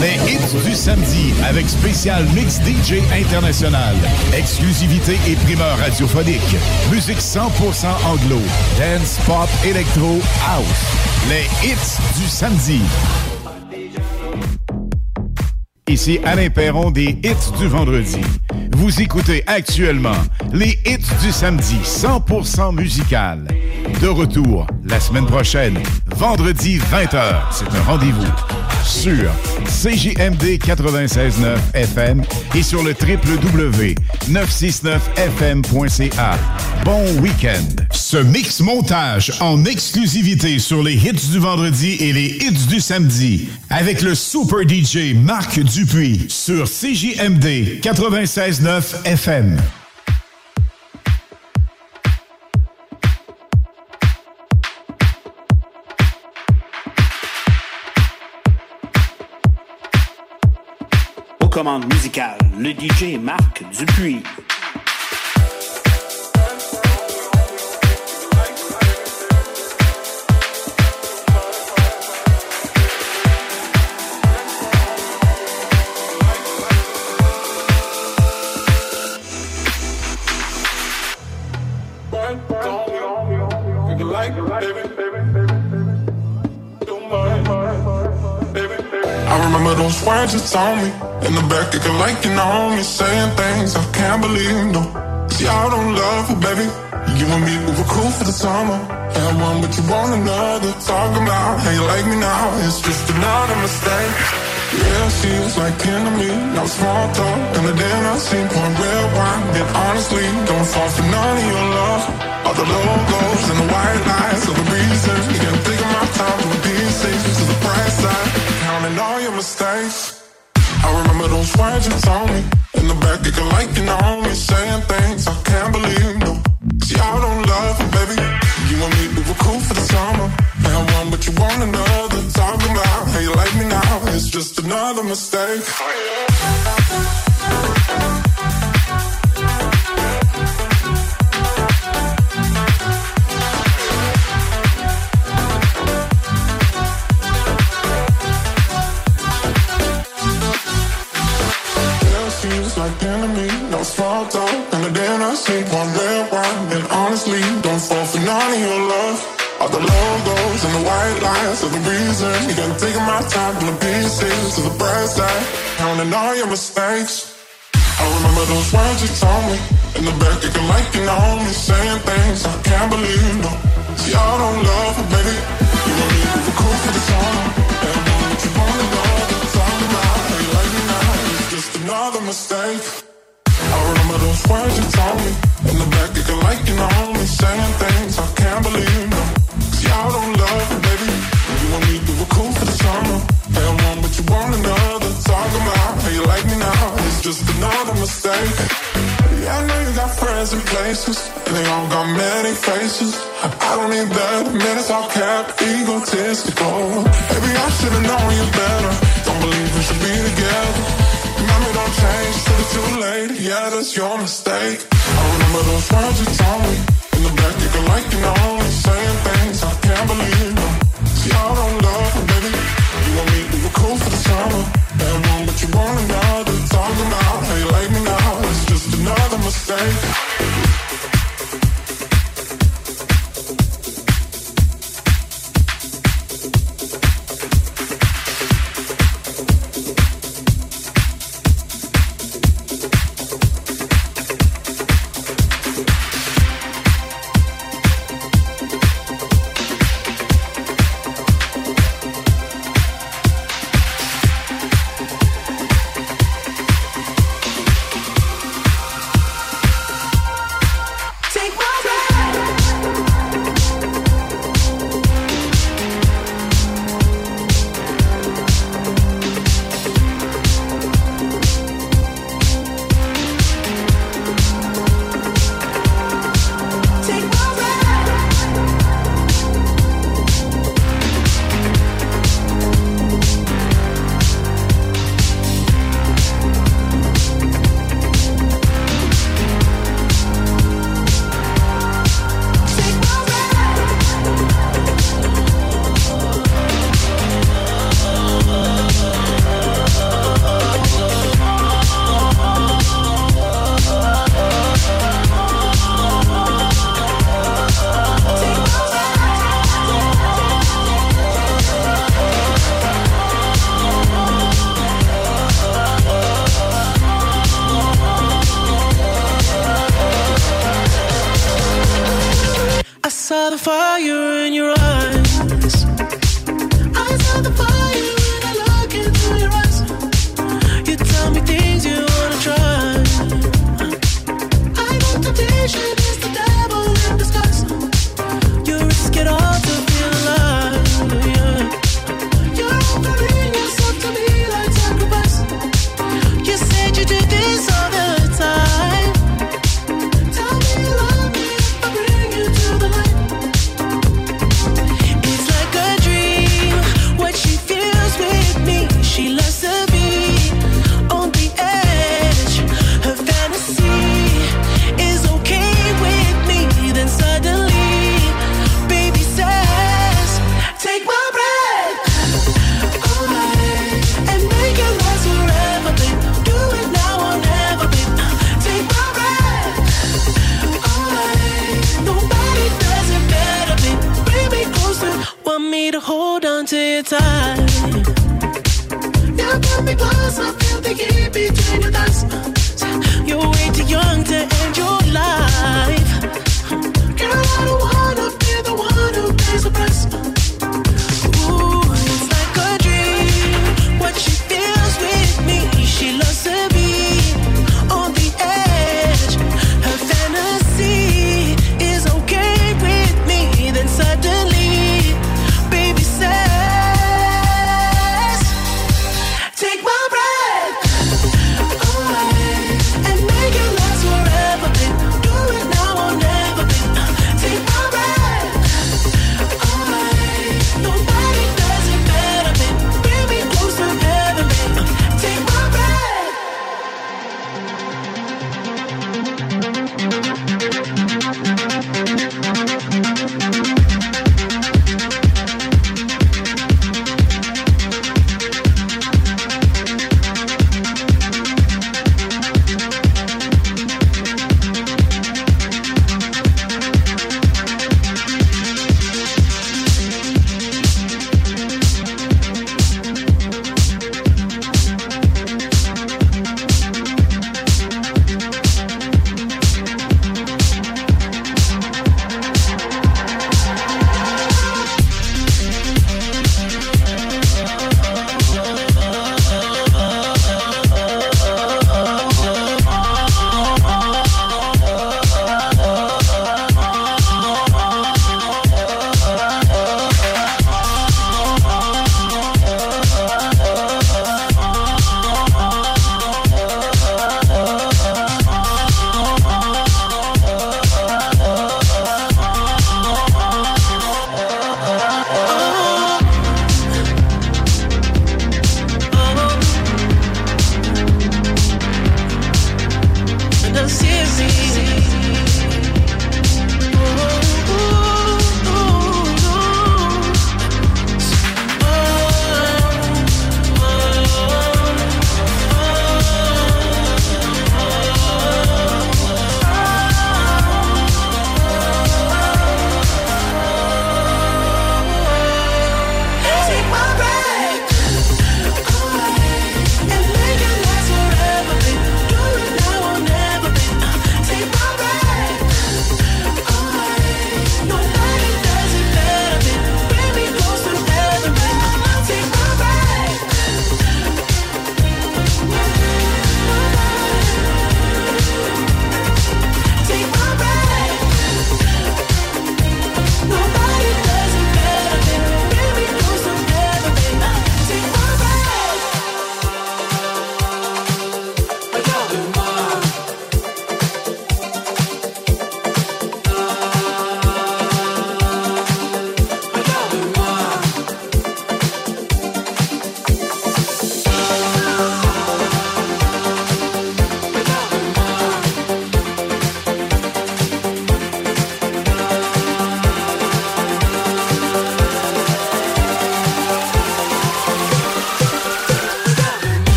Les hits du samedi avec spécial mix DJ international, exclusivité et primeur radiophonique, musique 100% anglo, dance, pop, électro, house. Les hits du samedi. Ici Alain Perron des hits du vendredi. Vous écoutez actuellement les hits du samedi 100% musical. De retour la semaine prochaine, vendredi 20h. C'est un rendez-vous sur CJMD 96.9 FM et sur le www.969fm.ca. Bon week-end. Ce mix montage en exclusivité sur les hits du vendredi et les hits du samedi avec le super DJ Marc Dupuis sur CJMD 96.9 FM. Aux commandes musicales, le DJ Marc Dupuis. Words you told me? In the back, acting like you know me Saying things I can't believe, no. See, I don't love her, baby. You and me, we were cool for the summer. Had one, but you want another Talking about how you like me now It's just another mistake. Yeah, she was like into me Now small talk, and the dinner scene Pouring red wine, and honestly Don't fall for none of your love. All the logos and the white lies Are the reasons You can't think of my time Doing these things to the bright side Counting all your mistakes. I remember those words you told me. In the back, of acting like you know me. Saying things I can't believe, no. See, I don't love her, baby. You and me, we were cool for the summer. Had one, but you want another Talking about how you like me now? It's just another mistake take one red wine and honestly don't fall for none of your love. All the logos and the white lines are the reason you gotta take my time from the pieces to the bright side, counting all your mistakes. I remember those words you told me in the back, acting like you know me, saying things I can't believe. No, see I don't love her, baby. You don't need to cool for the song. And what you wanna know, that's all about. How you like me now? It's just another mistake. Those words you told me in the back, like you me, saying things I can't believe. I don't love baby. You don't need to cool for the summer. I want what you want another. How you like me now. It's just another mistake. Yeah, I know you got friends in places, and they all got many faces. I don't need that. Egotistical. Maybe I should've known you better. Don't believe we should be together. Mommy, don't change till it's too late. Yeah, that's your mistake. I remember those words you told me in the back. You can like you know saying things I can't believe. No. See, I don't love her, baby. You want me, we were cool for the summer. And one, but you want another. Talk about how you like me now. It's just another mistake.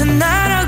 Tonight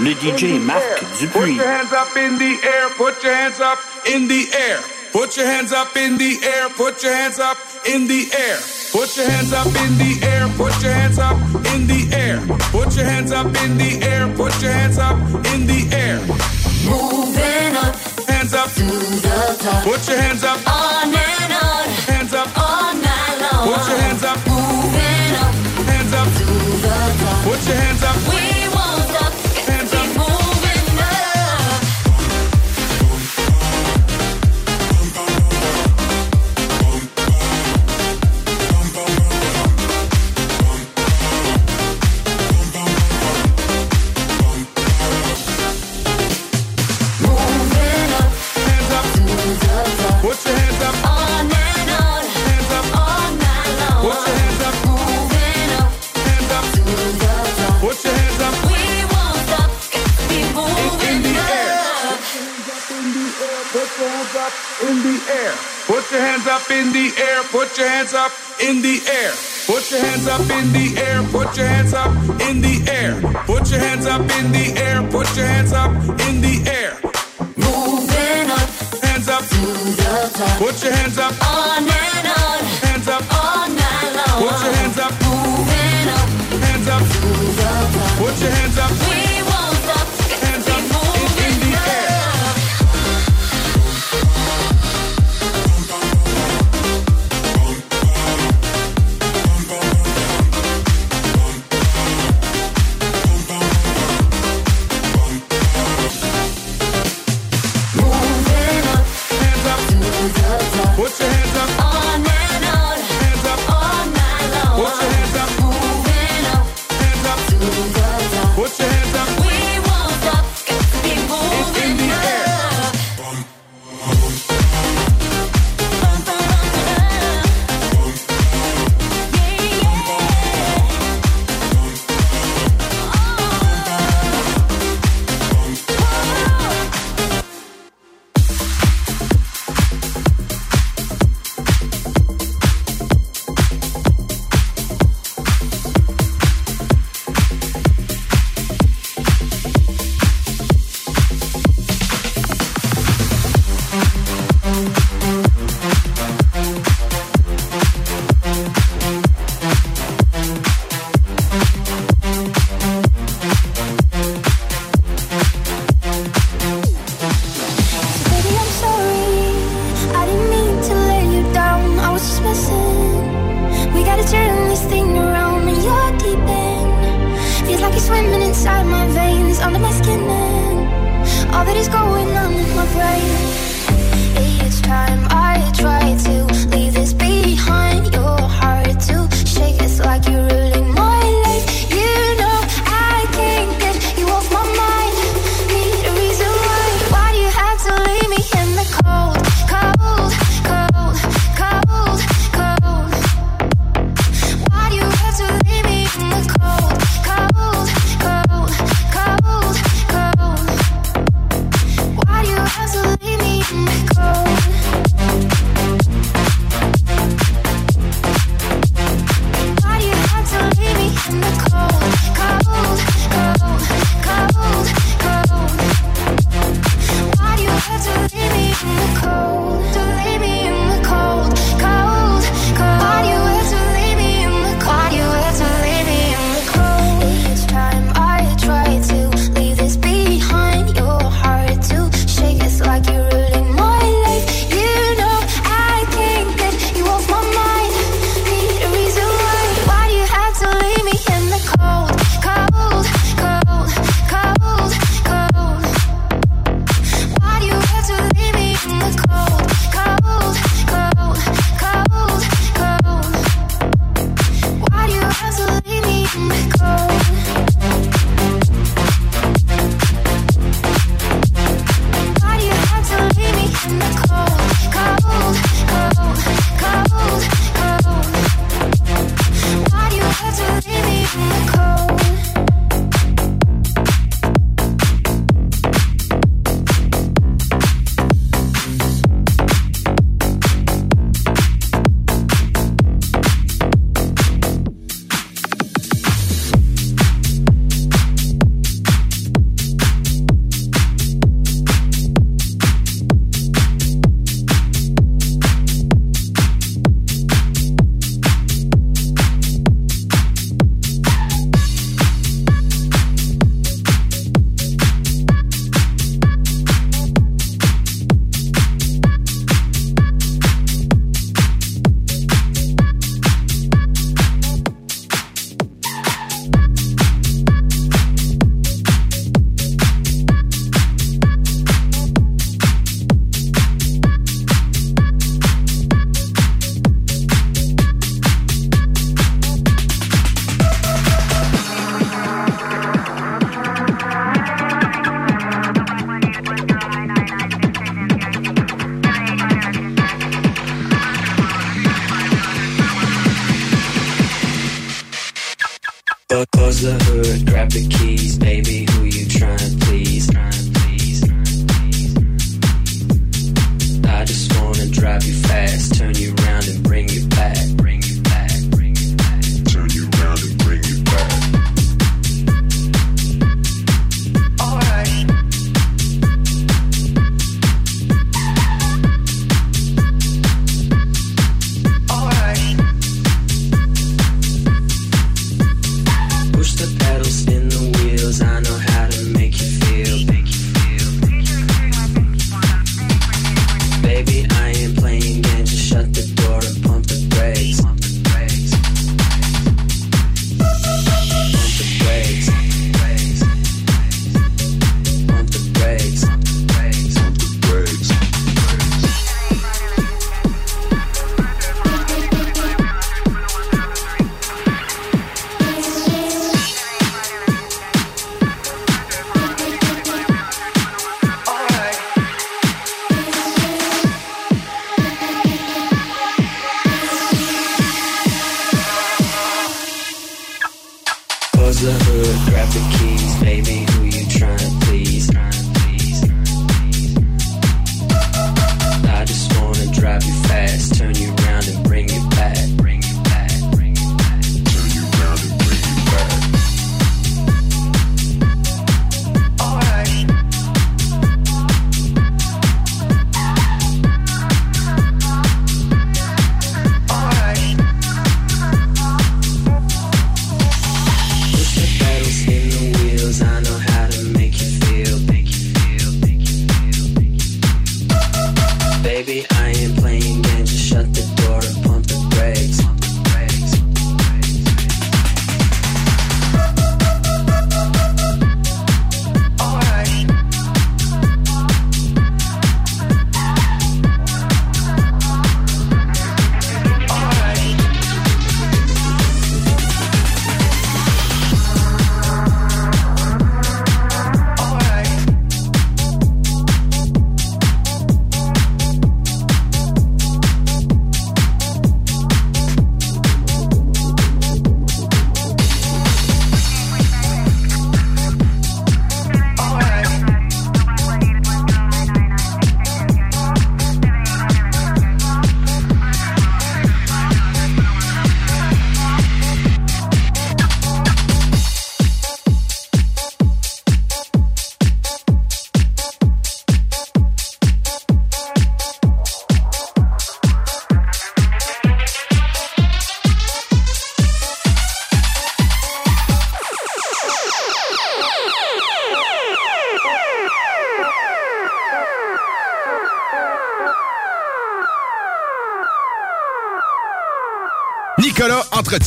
le DJ Marc Put your hands up in the air. Put your hands up in the air. Put your hands up in the air. Put your hands up in the air. Put your hands up in the air. Put your hands up in the air. Put your hands up in the air. Put your hands up in the air. Moving up Hands up to the top. Put your hands up. On and on. Hands up. All night long. Put your hands up. Moving up Hands up. to the top. Put your hands up. We Put your hands up in the air. Put your hands up in the air. Put your hands up in the air. Put your hands up in the air. Put your hands up in the air. Moving up Hands up. to the top. Put your hands up. On and on. Hands up. All night long. Put your hands up. Moving up Hands up. to the top. Put your hands up. What is going on in my brain.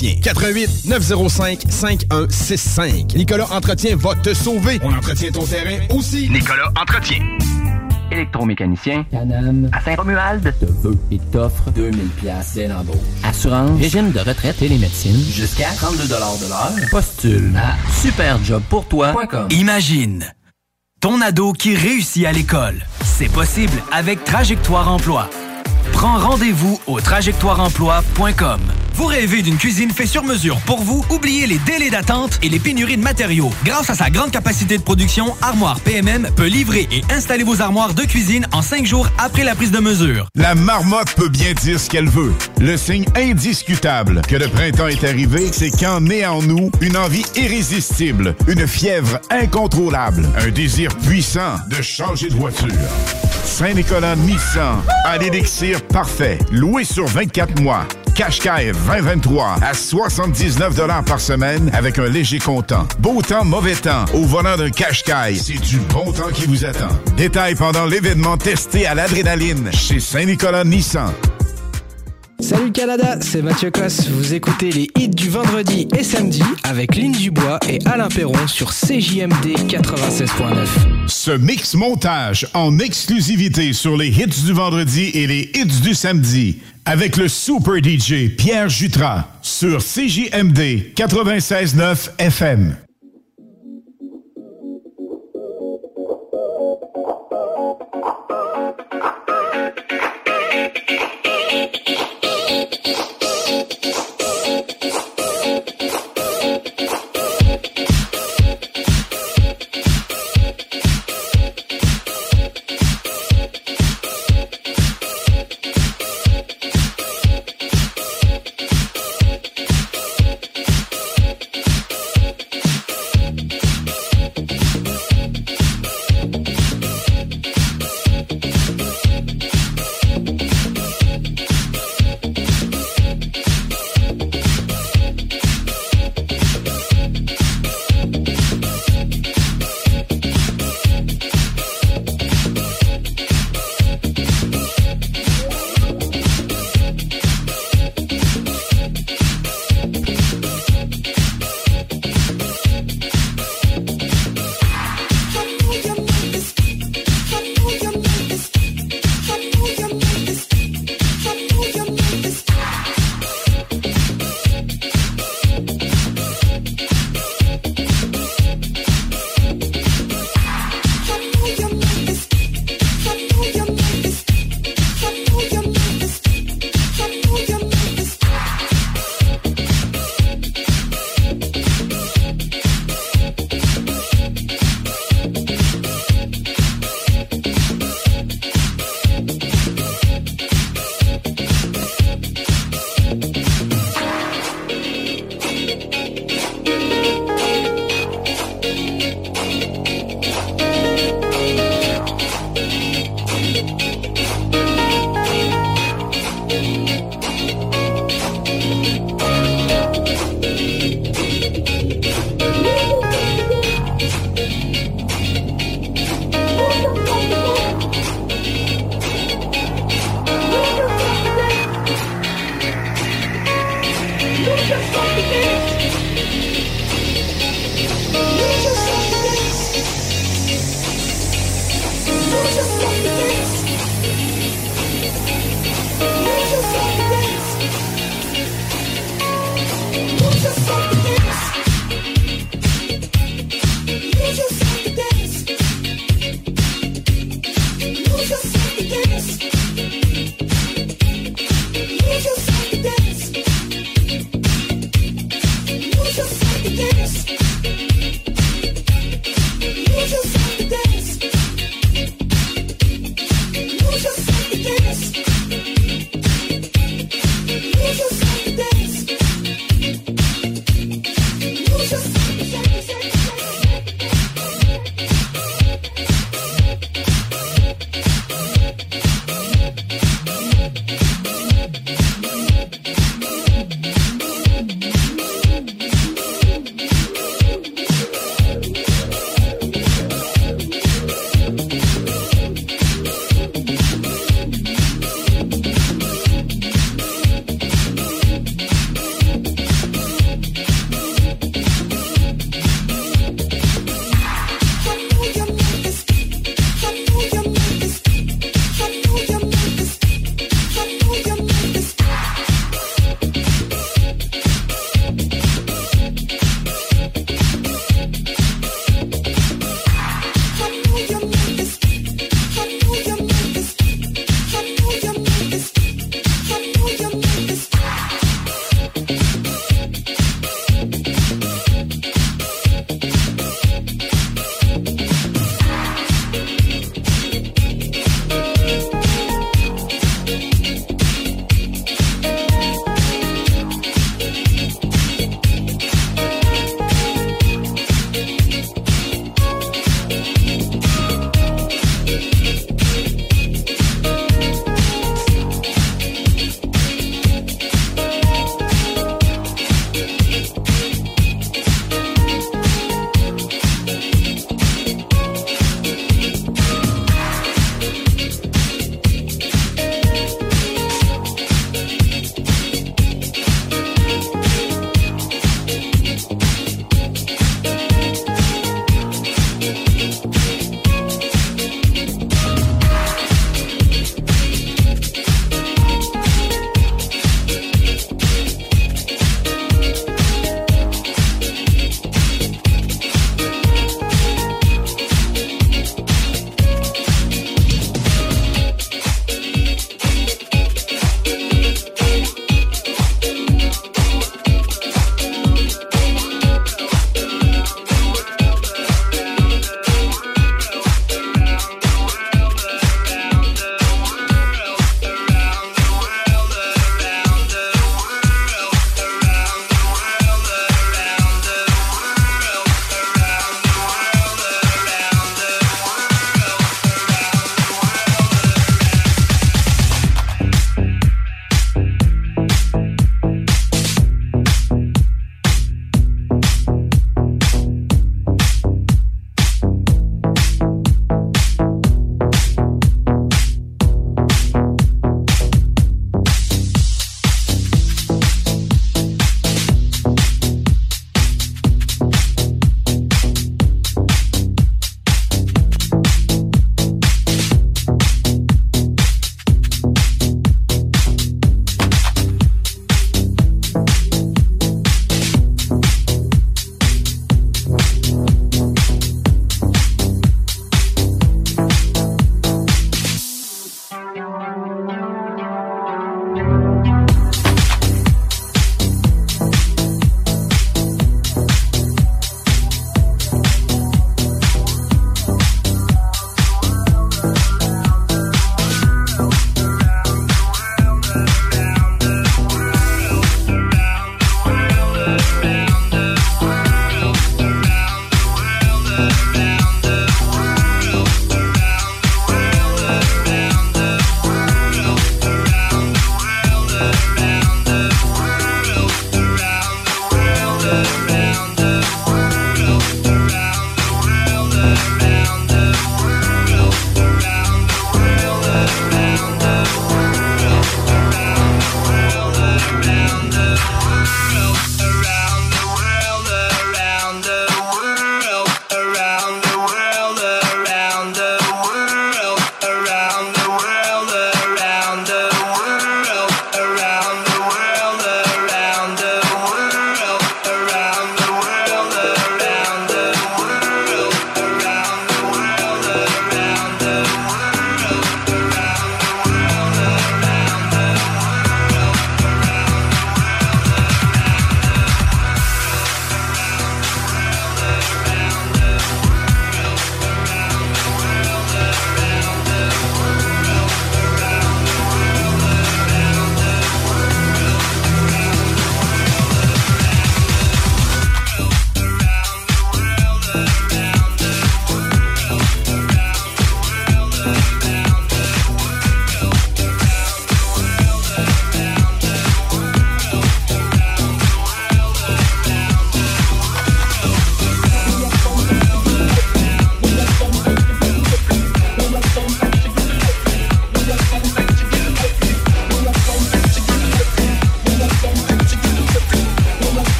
Entretien. 88 905 5165. Nicolas Entretien va te sauver. On entretient ton terrain aussi. Nicolas Entretien. Électromécanicien. Canam. À Saint-Romuald. Te veut et t'offre 2000 pièces dès l'embauche. Assurance. Régime de retraite et les médecines. Jusqu'à 32 de l'heure. Postule à superjobpourtoi.com. Imagine ton ado qui réussit à l'école. C'est possible avec Trajectoire Emploi. Prends rendez-vous au trajectoireemploi.com. Vous rêvez d'une cuisine faite sur mesure pour vous? Oubliez les délais d'attente et les pénuries de matériaux. Grâce à sa grande capacité de production, Armoire PMM peut livrer et installer vos armoires de cuisine en cinq jours après la prise de mesure. La marmotte peut bien dire ce qu'elle veut. Le signe indiscutable que le printemps est arrivé, c'est quand naît en nous une envie irrésistible, une fièvre incontrôlable, un désir puissant de changer de voiture. Saint-Nicolas Nissan, à l'élixir parfait, loué sur 24 mois. Qashqai 2023 à 79 par semaine avec un léger comptant. Beau temps, mauvais temps. Au volant d'un Qashqai, c'est du bon temps qui vous attend. Détails pendant l'événement testé à l'adrénaline chez Saint-Nicolas Nissan. Salut Canada, c'est Mathieu Cosse. Vous écoutez les hits du vendredi et samedi avec Lynn Dubois et Alain Perron sur CJMD 96.9. Ce mix montage en exclusivité sur les hits du vendredi et les hits du samedi avec le super DJ Pierre Jutras sur CJMD 96.9 FM.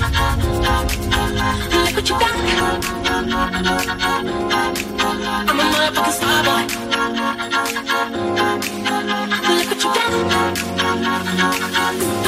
Look what you done.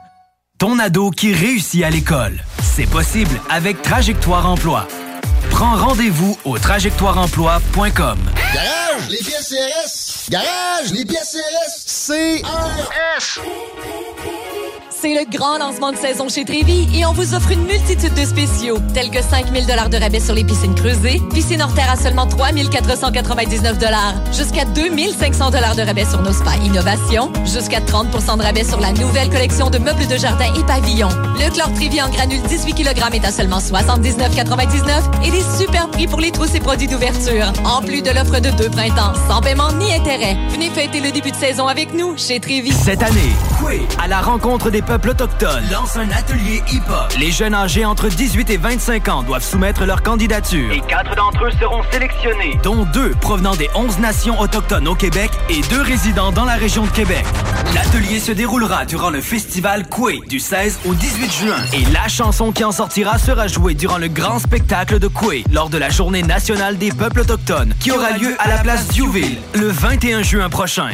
ton ado qui réussit à l'école. C'est possible avec Trajectoire Emploi. Prends rendez-vous au trajectoireemploi.com. Garage, les pièces CRS. Garage, les pièces CRS. CRS. C'est le grand lancement de saison chez Trévi et on vous offre une multitude de spéciaux, tels que 5000 dollars de rabais sur les piscines creusées, piscine hors terre à seulement 3499 dollars, jusqu'à 2500 dollars de rabais sur nos spas innovation, jusqu'à 30% de rabais sur la nouvelle collection de meubles de jardin et pavillons. Le chlore Trévi en granule 18 kg est à seulement 79,99 et des super prix pour les trousses et produits d'ouverture, en plus de l'offre de deux printemps, sans paiement ni intérêt. Venez fêter le début de saison avec nous chez Trévi. Cette année, Coué, à la rencontre des peuples autochtones, lance un atelier hip-hop. Les jeunes âgés entre 18 et 25 ans doivent soumettre leur candidature. Et quatre d'entre eux seront sélectionnés, dont deux provenant des 11 nations autochtones au Québec et deux résidents dans la région de Québec. L'atelier se déroulera durant le festival Coué du 16 au 18 juin. Et la chanson qui en sortira sera jouée durant le grand spectacle de Coué lors de la journée nationale des peuples autochtones qui aura lieu à la place Diouville le 21 juin prochain.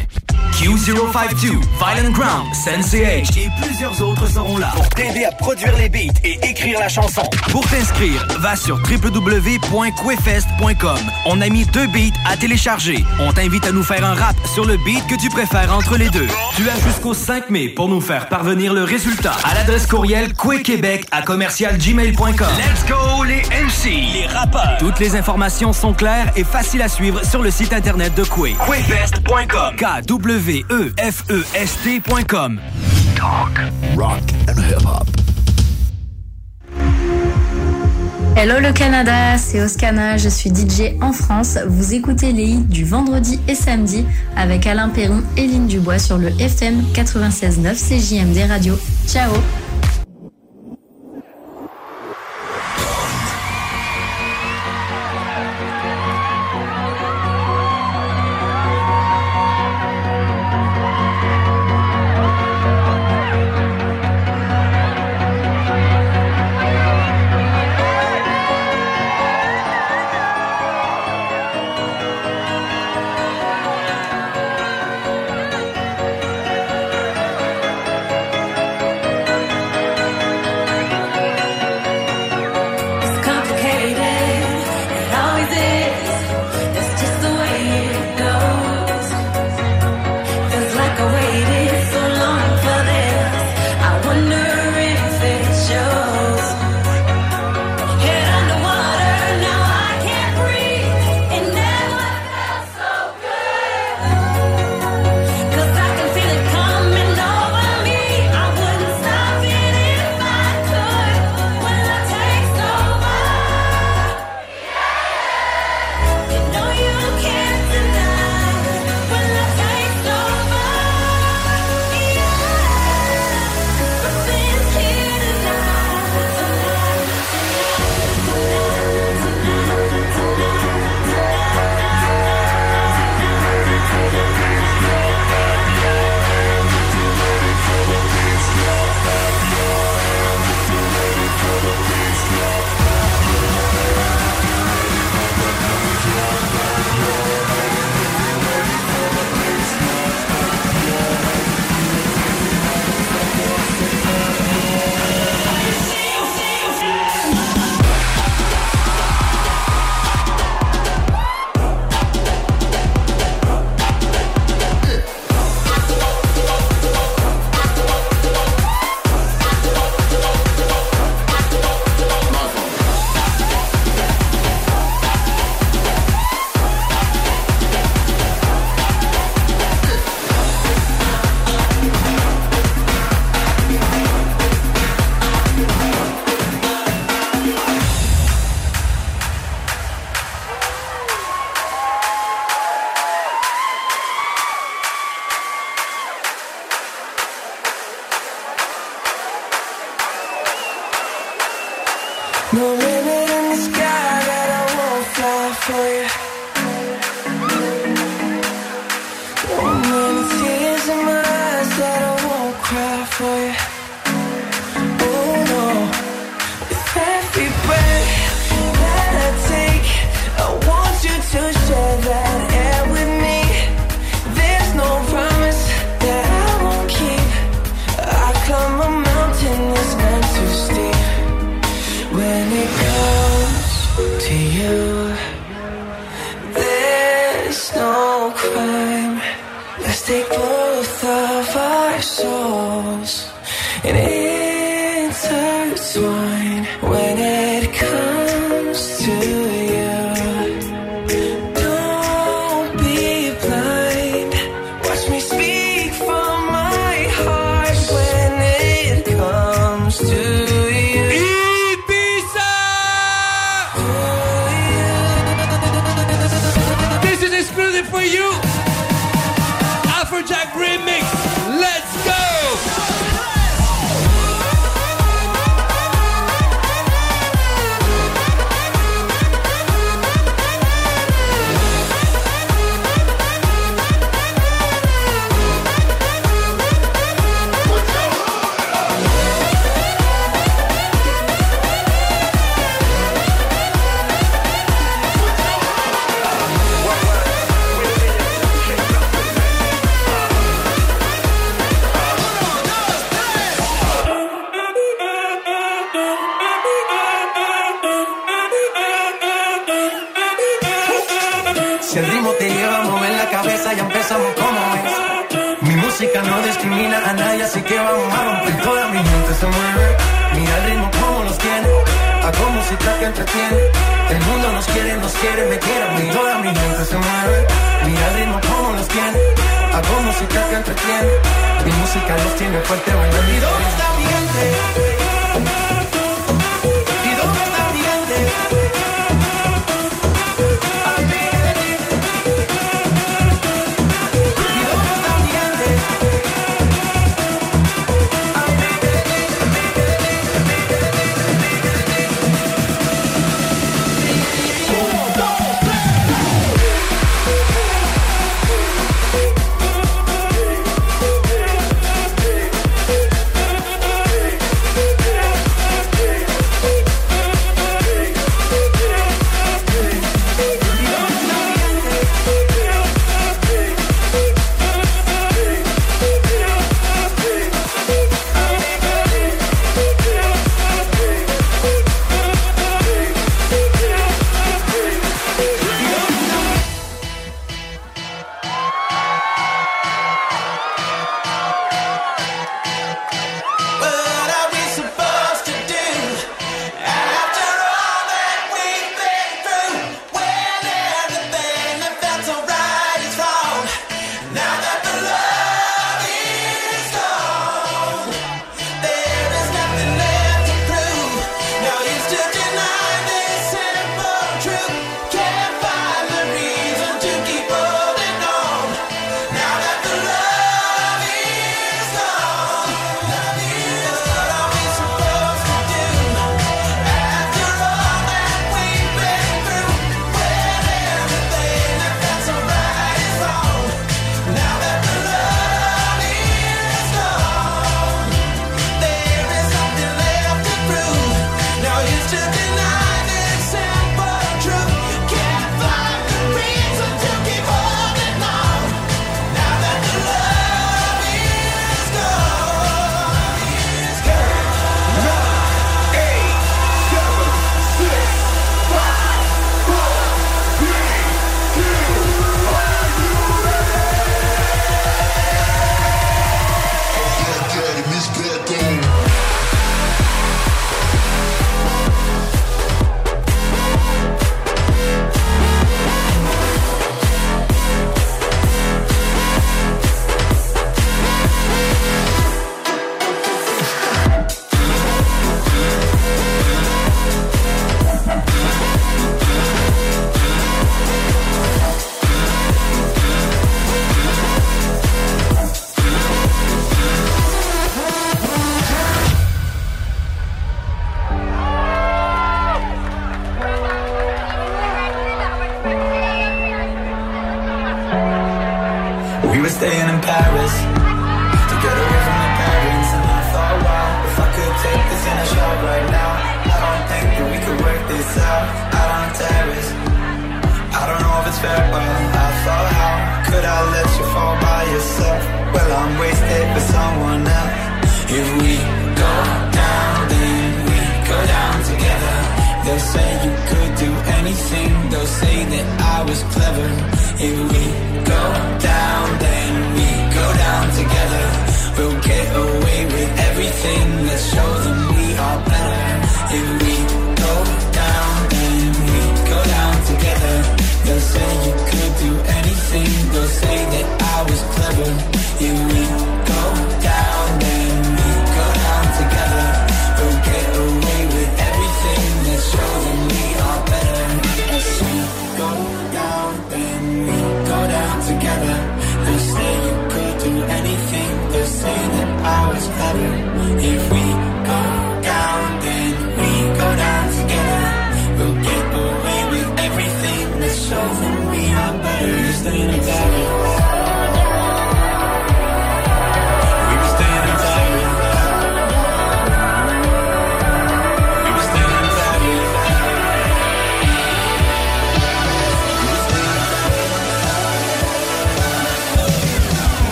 Q052, Violent Ground, Sensei H et plusieurs autres seront là pour t'aider à produire les beats et écrire la chanson. Pour t'inscrire, va sur www.quefest.com. On a mis deux beats à télécharger. On t'invite à nous faire un rap sur le beat que tu préfères entre les deux. Tu as jusqu'au 5 mai pour nous faire parvenir le résultat à l'adresse courriel quequebec à commercialgmail.com. Let's go les MC, les rappeurs. Toutes les informations sont claires et faciles à suivre sur le site internet de Quay. Quefest.com. K-W-E-F-E-S-T.com. rock and hip-hop. Hello le Canada, c'est Oscana, je suis DJ en France. Vous écoutez les hits du vendredi et samedi avec Alain Perron et Lynn Dubois sur le FM 96.9 CJMD Radio. Ciao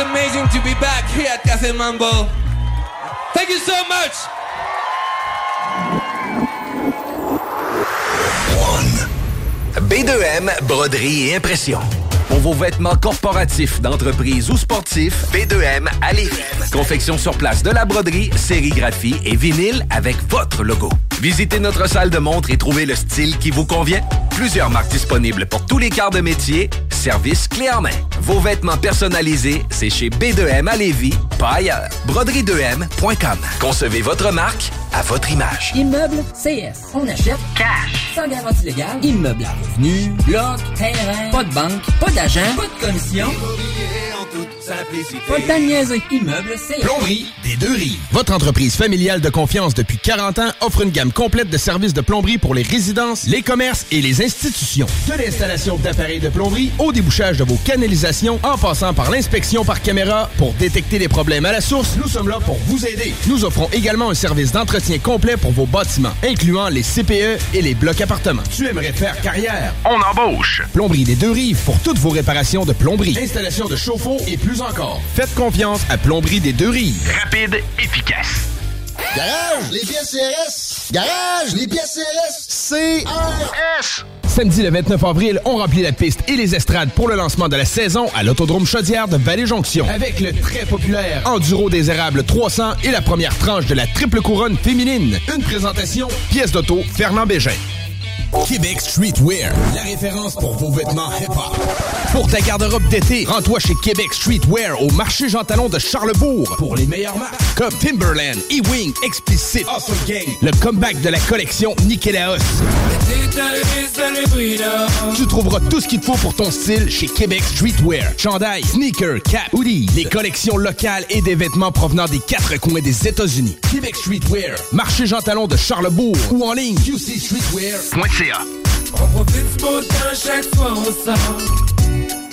amazing to be back here at Cafe Mambo. Thank you so much. B2M, broderie et impression. Pour vos vêtements corporatifs, d'entreprise ou sportifs, B2M à Lévis. Confection sur place de la broderie, sérigraphie et vinyle avec votre logo. Visitez notre salle de montre et trouvez le style qui vous convient. Plusieurs marques disponibles pour tous les quarts de métier Service clé en main. Vos vêtements personnalisés, c'est chez B2M à Lévis, pas ailleurs. Broderie2M.com. Concevez votre marque à votre image. Immeuble CS. On achète cash. Sans garantie légale. Immeuble à revenu. Bloc. Terrain. Pas de banque. Pas d'agent. Pas de commission. De niaiser. Immeuble CS. Plomberie des deux rives. Votre entreprise familiale de confiance depuis 40 ans offre une gamme complète de services de plomberie pour les résidences, les commerces et les institutions. De l'installation d'appareils de plomberie au débouchage de vos canalisations en passant par l'inspection par caméra pour détecter les problèmes à la source, nous sommes là pour vous aider. Nous offrons également un service d'entretien complet pour vos bâtiments, incluant les CPE et les blocs appartements. Tu aimerais faire carrière? On embauche! Plomberie des deux rives pour toutes vos réparations de plomberie, installation de chauffe-eau et plus encore. Faites confiance à Plomberie des deux rives. Rapide, efficace. Garage, les pièces CRS. Garage, les pièces CRS. CRS. Samedi le 29 avril, on remplit la piste et les estrades pour le lancement de la saison à l'Autodrome Chaudière de Vallée-Jonction. Avec le très populaire Enduro des Érables 300 et la première tranche de la triple couronne féminine. Une présentation, pièce d'auto, Fernand Bégin. Québec Streetwear, la référence pour vos vêtements hip-hop. Pour ta garde-robe d'été, rends-toi chez Québec Streetwear au marché Jean Talon de Charlebourg pour les meilleures marques comme Timberland, E-Wing, Explicit, Awesome Gang, le comeback de la collection Nikélaos. Tu trouveras tout ce qu'il te faut pour ton style chez Québec Streetwear. Chandail, sneakers, cap, hoodie, les collections locales et des vêtements provenant des quatre coins des États-Unis. Québec Streetwear, marché Jean Talon de Charlebourg ou en ligne qcstreetwear.ca. On profite du beau temps chaque on sort.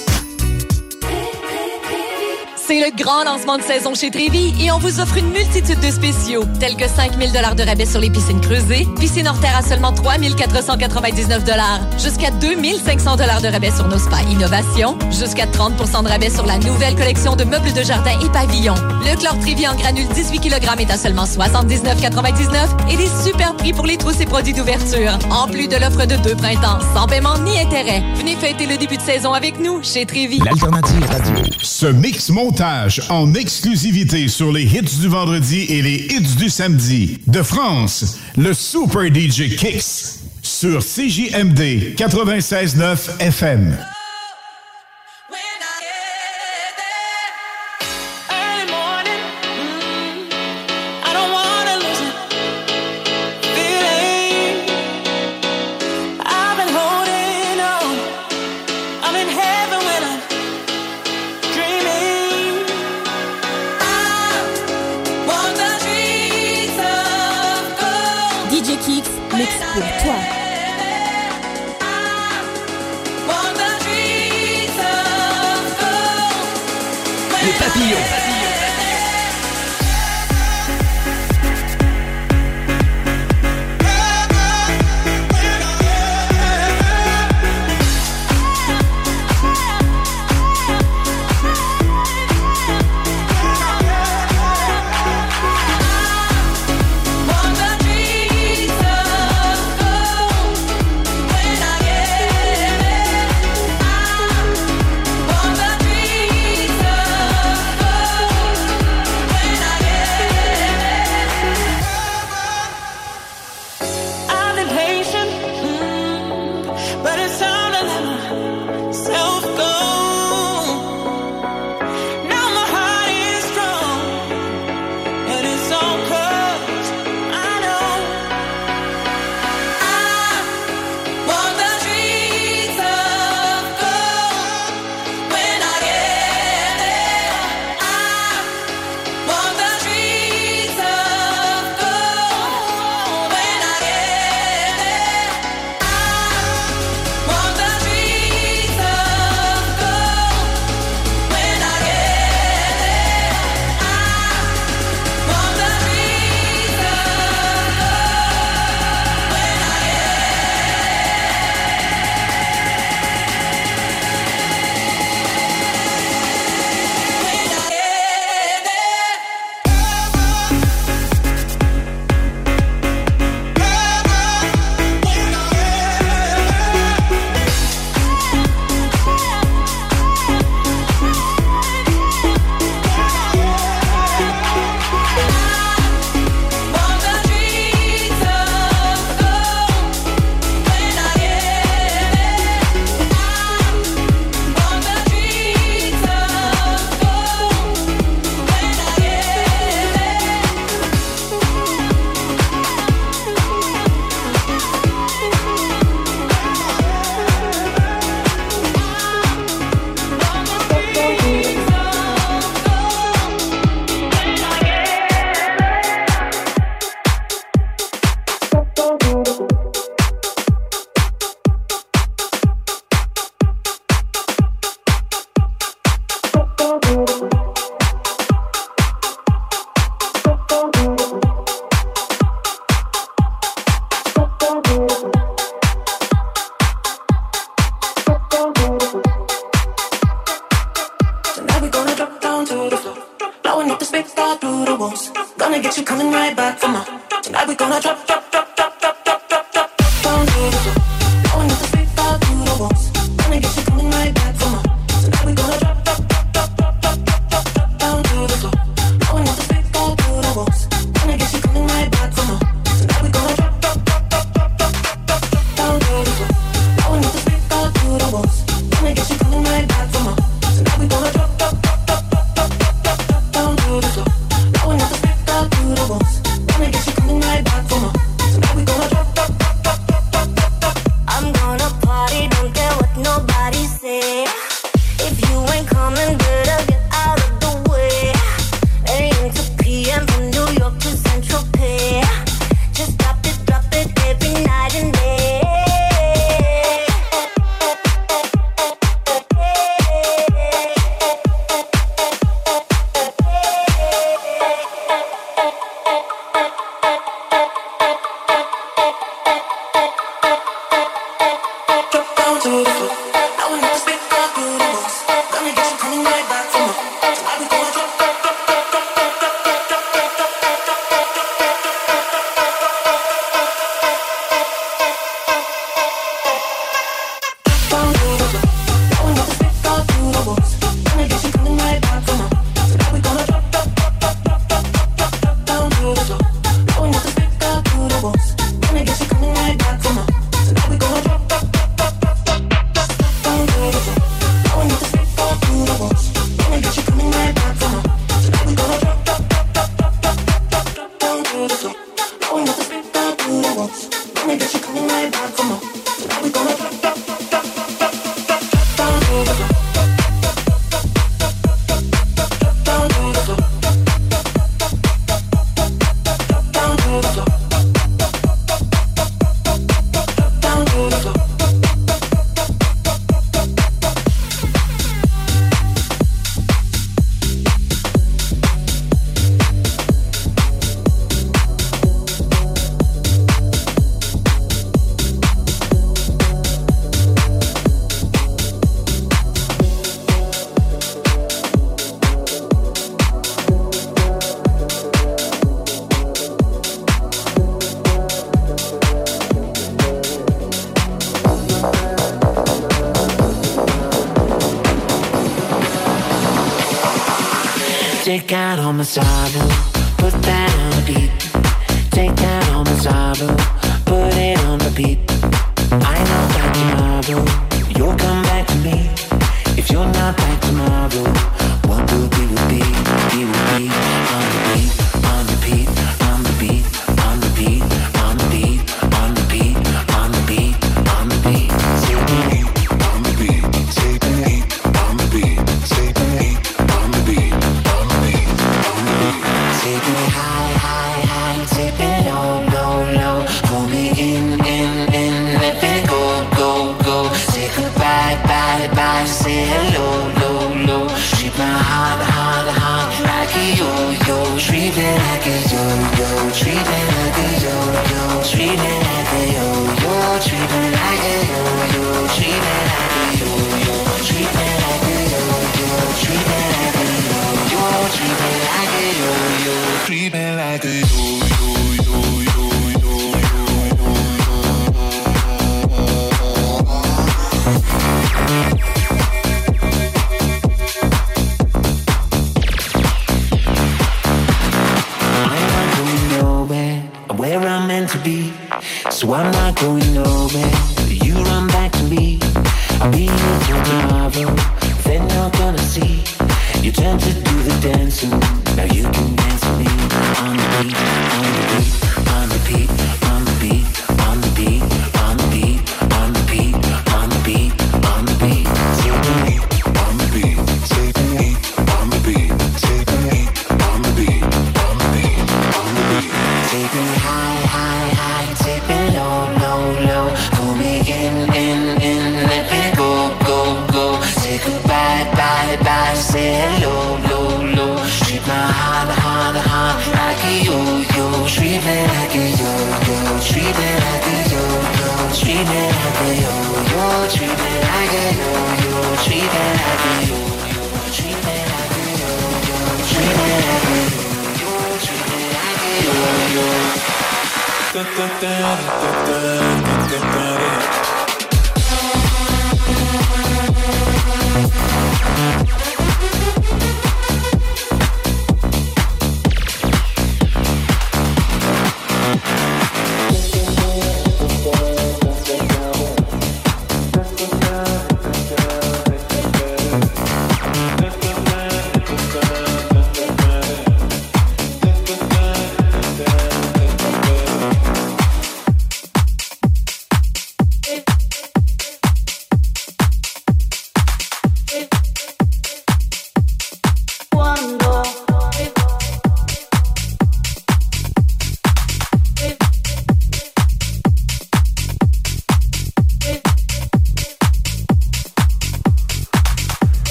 C'est le grand lancement de saison chez Trévi et on vous offre une multitude de spéciaux, tels que 5000 dollars de rabais sur les piscines creusées, piscine hors terre à seulement 3499 dollars, jusqu'à 2500 dollars de rabais sur nos spas innovation, jusqu'à 30% de rabais sur la nouvelle collection de meubles de jardin et pavillons. Le chlore Trévi en granule 18 kg est à seulement 79,99 et des super prix pour les trousses et produits d'ouverture. En plus de l'offre de deux printemps, sans paiement ni intérêt. Venez fêter le début de saison avec nous chez Trévi. L'alternative radio. Ce mix en exclusivité sur les hits du vendredi et les hits du samedi. De France, le Super DJ Kicks sur CJMD 96.9 FM.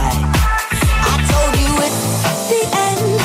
I told you it's the end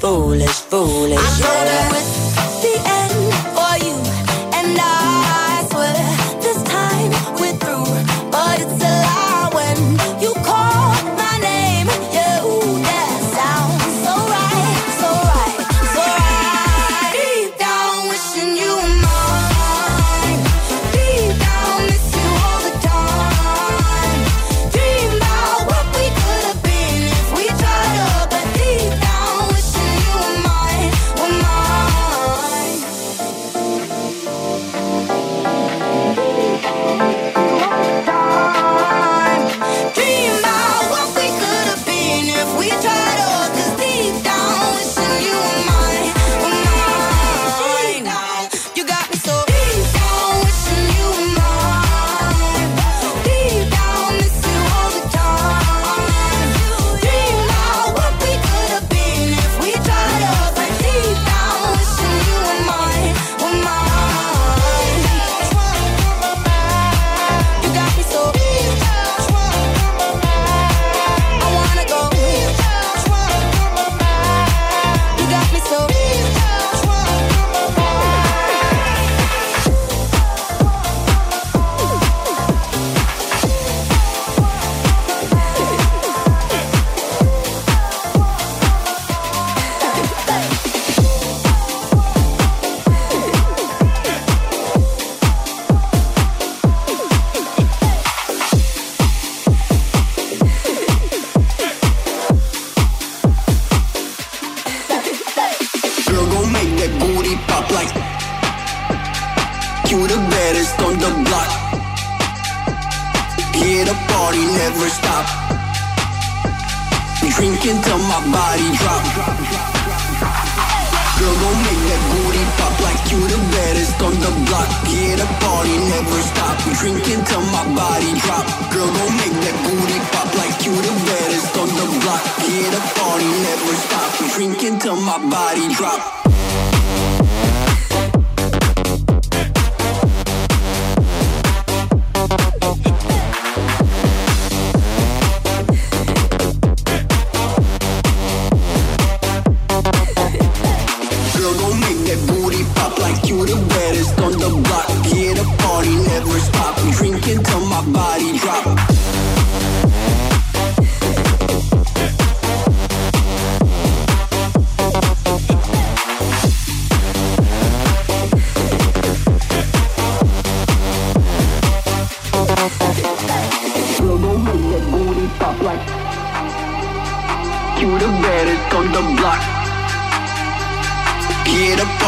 foolish, foolish. I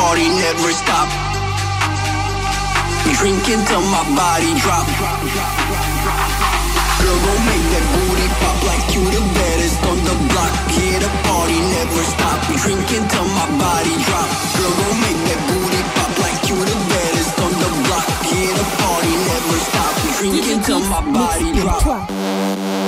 party never stop. Drinking till my body drop. Girl, make that booty pop like you the baddest on the block. Here the party never stop. My body drop. Girl, make that booty pop like you the baddest on the block. Here the party never stop. My body drop.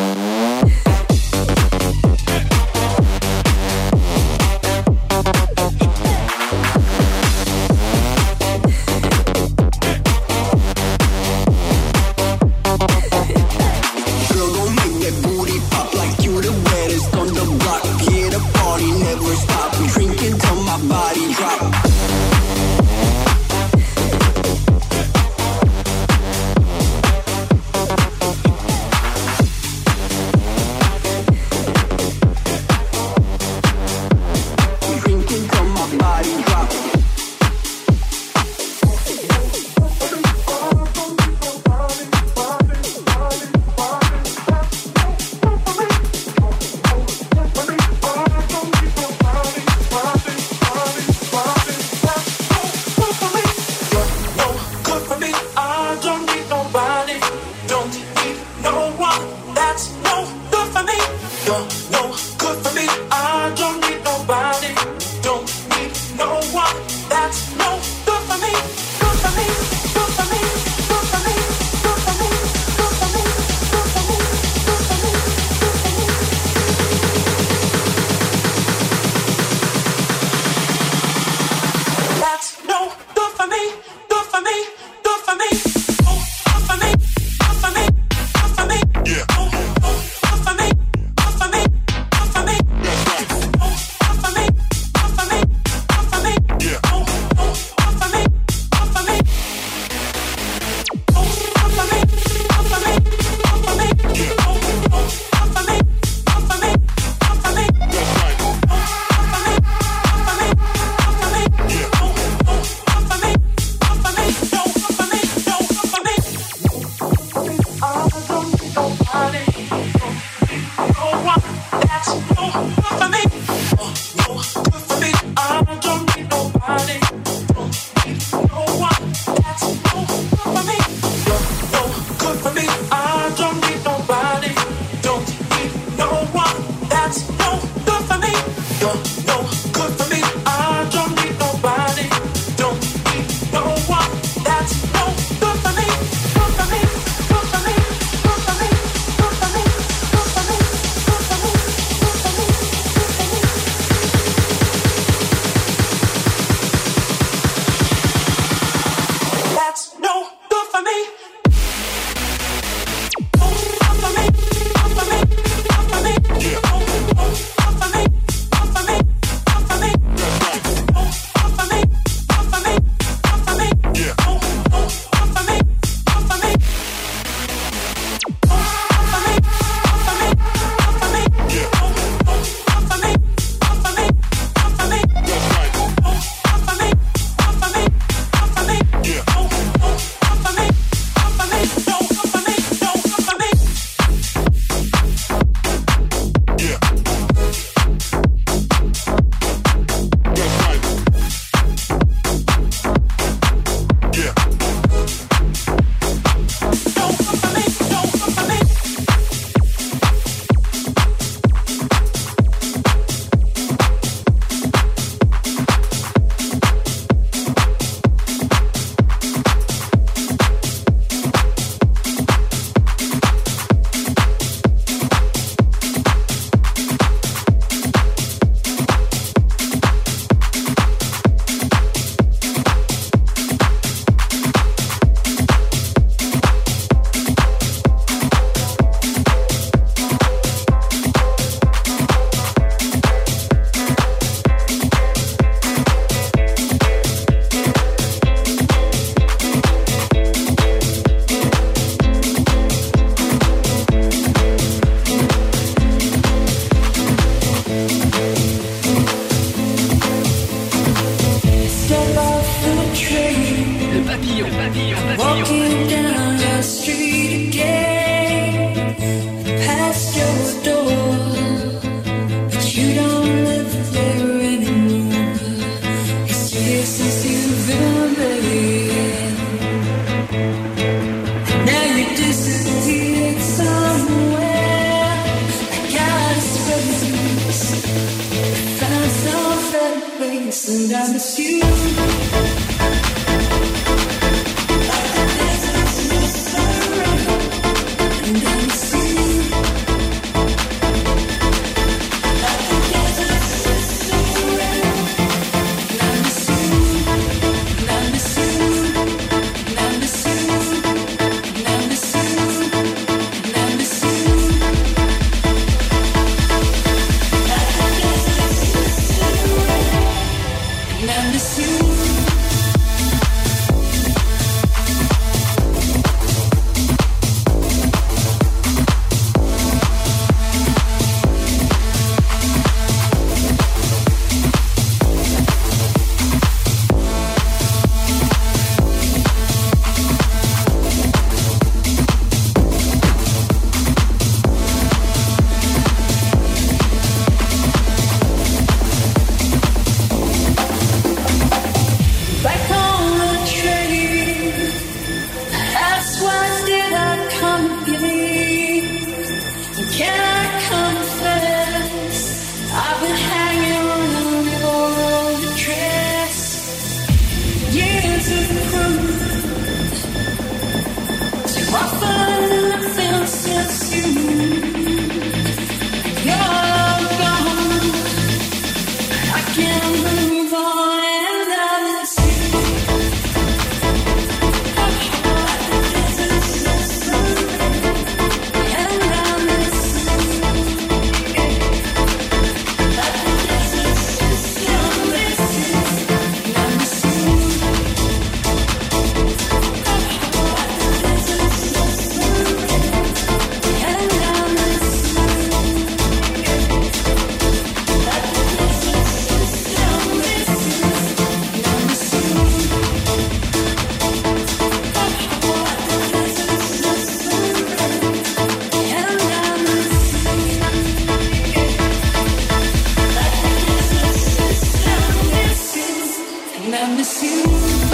And I miss you.